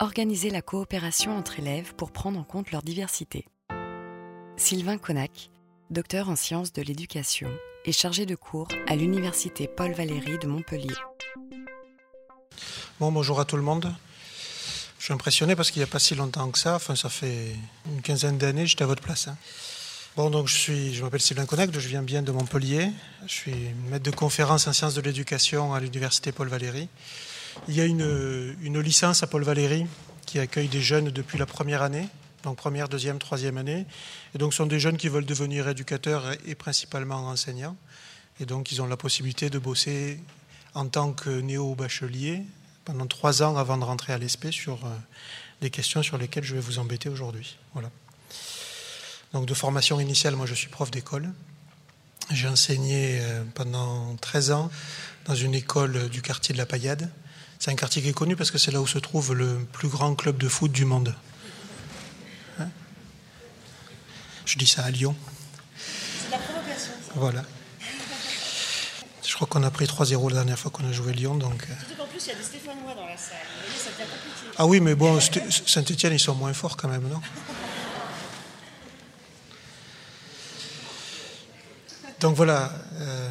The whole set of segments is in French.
organiser la coopération entre élèves pour prendre en compte leur diversité. Sylvain Connac, docteur en sciences de l'éducation, est chargé de cours à l'Université Paul Valéry de Montpellier. Bon, bonjour à tout le monde. Je suis impressionné parce qu'il n'y a pas si longtemps que ça, enfin ça fait une quinzaine d'années, j'étais à votre place. Hein. Bon, donc je, suis, m'appelle Sylvain Connac, je viens bien de Montpellier. Je suis maître de conférence en sciences de l'éducation à l'Université Paul Valéry. Il y a une, licence à Paul Valéry qui accueille des jeunes depuis la première année, donc première, deuxième, troisième année. Et donc ce sont des jeunes qui veulent devenir éducateurs et principalement enseignants. Et donc ils ont la possibilité de bosser en tant que néo-bachelier pendant trois ans avant de rentrer à l'ESP sur euh, des questions sur lesquelles je vais vous embêter aujourd'hui. Voilà. Donc de formation initiale, moi je suis prof d'école. J'ai enseigné euh, pendant 13 ans dans une école du quartier de la Paillade. C'est un quartier qui est connu parce que c'est là où se trouve le plus grand club de foot du monde. Hein Je dis ça à Lyon. C'est la provocation. Voilà. Je crois qu'on a pris 3-0 la dernière fois qu'on a joué Lyon. Donc... Euh. Qu'en plus, il y a des Stéphanois dans la salle. Ça compliqué. Ah oui, mais bon, Saint-Etienne, ils sont moins forts quand même, non Donc voilà, euh,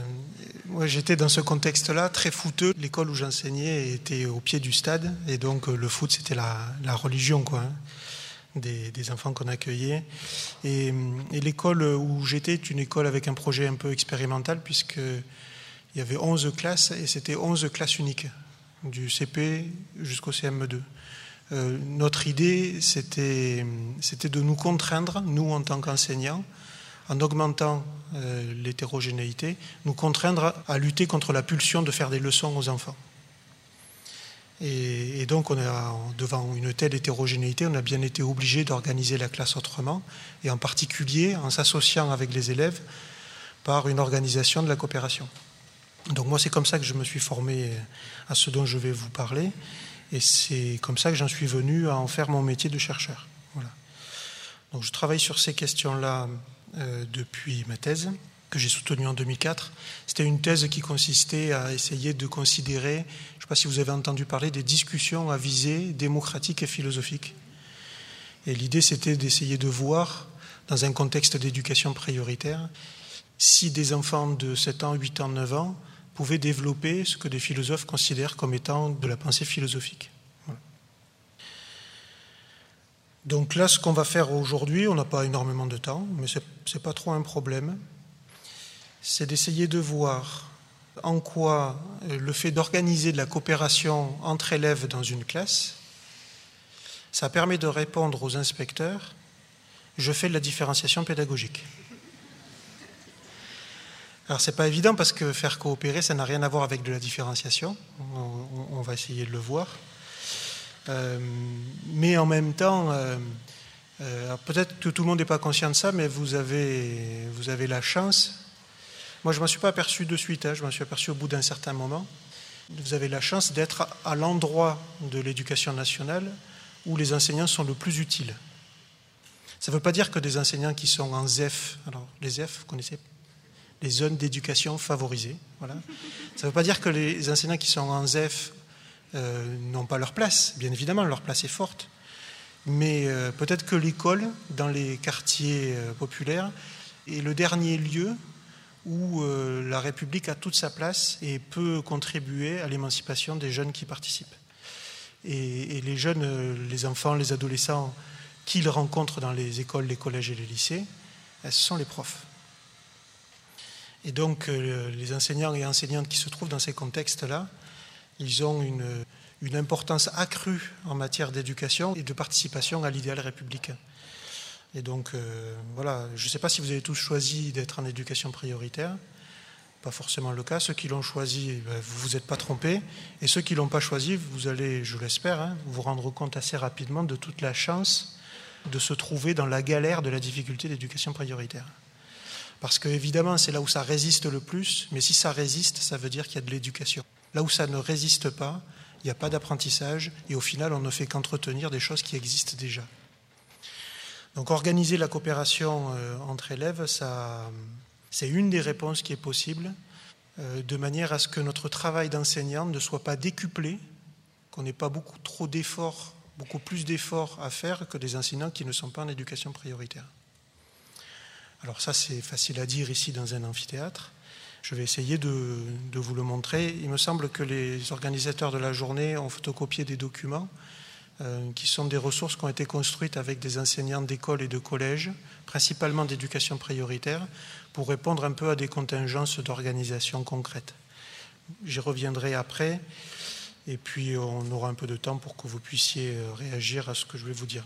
moi, j'étais dans ce contexte-là, très fouteux. L'école où j'enseignais était au pied du stade, et donc euh, le foot, c'était la, religion, hein, des, enfants qu'on accueillait. Et, l'école où j'étais est une école avec un projet un peu expérimental, puisqu'il y avait 11 classes, et c'était 11 classes uniques, du CP jusqu'au CM2. Euh, notre idée, c'était de nous contraindre, nous en tant qu'enseignants, en augmentant euh, l'hétérogénéité, nous contraindre à lutter contre la pulsion de faire des leçons aux enfants. Et, donc, devant une telle hétérogénéité, on a bien été obligé d'organiser la classe autrement, et en particulier en s'associant avec les élèves par une organisation de la coopération. Donc moi, c'est comme ça que je me suis formé à ce dont je vais vous parler, et c'est comme ça que j'en suis venu à en faire mon métier de chercheur. Donc je travaille sur ces questions-là depuis ma thèse que j'ai soutenue en 2004. C'était une thèse qui consistait à essayer de considérer, je ne sais pas si vous avez entendu parler, des discussions à visée démocratique et philosophique. Et l'idée, c'était d'essayer de voir, dans un contexte d'éducation prioritaire, si des enfants de 7 ans, 8 ans, 9 ans pouvaient développer ce que des philosophes considèrent comme étant de la pensée philosophique. Donc là, ce qu'on va faire aujourd'hui, on n'a pas énormément de temps, mais ce n'est pas trop un problème, c'est d'essayer de voir en quoi euh, le fait d'organiser de la coopération entre élèves dans une classe, ça permet de répondre aux inspecteurs, je fais de la différenciation pédagogique. Alors c'est pas évident parce que faire coopérer, ça n'a rien à voir avec de la différenciation, on va essayer de le voir. Euh, mais en même temps, euh, euh, peut-être que tout le monde n'est pas conscient de ça, mais vous avez, vous avez la chance. Moi, je ne m'en suis pas aperçu de suite, hein, je m'en suis aperçu au bout d'un certain moment. Vous avez la chance d'être à l'endroit de l'éducation nationale où les enseignants sont le plus utiles. Ça ne veut pas dire que des enseignants qui sont en ZEF, alors les ZEF, vous connaissez les zones d'éducation favorisées, voilà. Ça ne veut pas dire que les enseignants qui sont en ZEF euh, n'ont pas leur place. Bien évidemment, leur place est forte. Mais euh, peut-être que l'école, dans les quartiers euh, populaires, est le dernier lieu où la République a toute sa place et peut contribuer à l'émancipation des jeunes qui participent. Et, les jeunes, les enfants, les adolescents qu'ils rencontrent dans les écoles, les collèges et les lycées, ce sont les profs. Et donc les enseignants et enseignantes qui se trouvent dans ces contextes-là, ils ont une, importance accrue en matière d'éducation et de participation à l'idéal républicain. Et donc, euh, voilà, je ne sais pas si vous avez tous choisi d'être en éducation prioritaire, pas forcément le cas. Ceux qui l'ont choisi, eh ben, vous vous êtes pas trompés. Et ceux qui l'ont pas choisi, vous allez, je l'espère, hein, vous rendre compte assez rapidement de toute la chance de se trouver dans la galère de la difficulté d'éducation prioritaire. Parce que, évidemment, c'est là où ça résiste le plus, mais si ça résiste, ça veut dire qu'il y a de l'éducation. Là où ça ne résiste pas, il n'y a pas d'apprentissage et au final, on ne fait qu'entretenir des choses qui existent déjà. Donc organiser la coopération euh, entre élèves, c'est une des réponses qui est possible, euh, de manière à ce que notre travail d'enseignant ne soit pas décuplé, qu'on n'ait pas beaucoup trop d'efforts beaucoup plus d'efforts à faire que des enseignants qui ne sont pas en éducation prioritaire. Alors ça, c'est facile à dire ici dans un amphithéâtre. Je vais essayer de, vous le montrer. Il me semble que les organisateurs de la journée ont photocopié des documents euh, qui sont des ressources qui ont été construites avec des enseignants d'école et de collège, principalement d'éducation prioritaire, pour répondre un peu à des contingences d'organisation concrètes. J'y reviendrai après, et puis on aura un peu de temps pour que vous puissiez réagir à ce que je vais vous dire.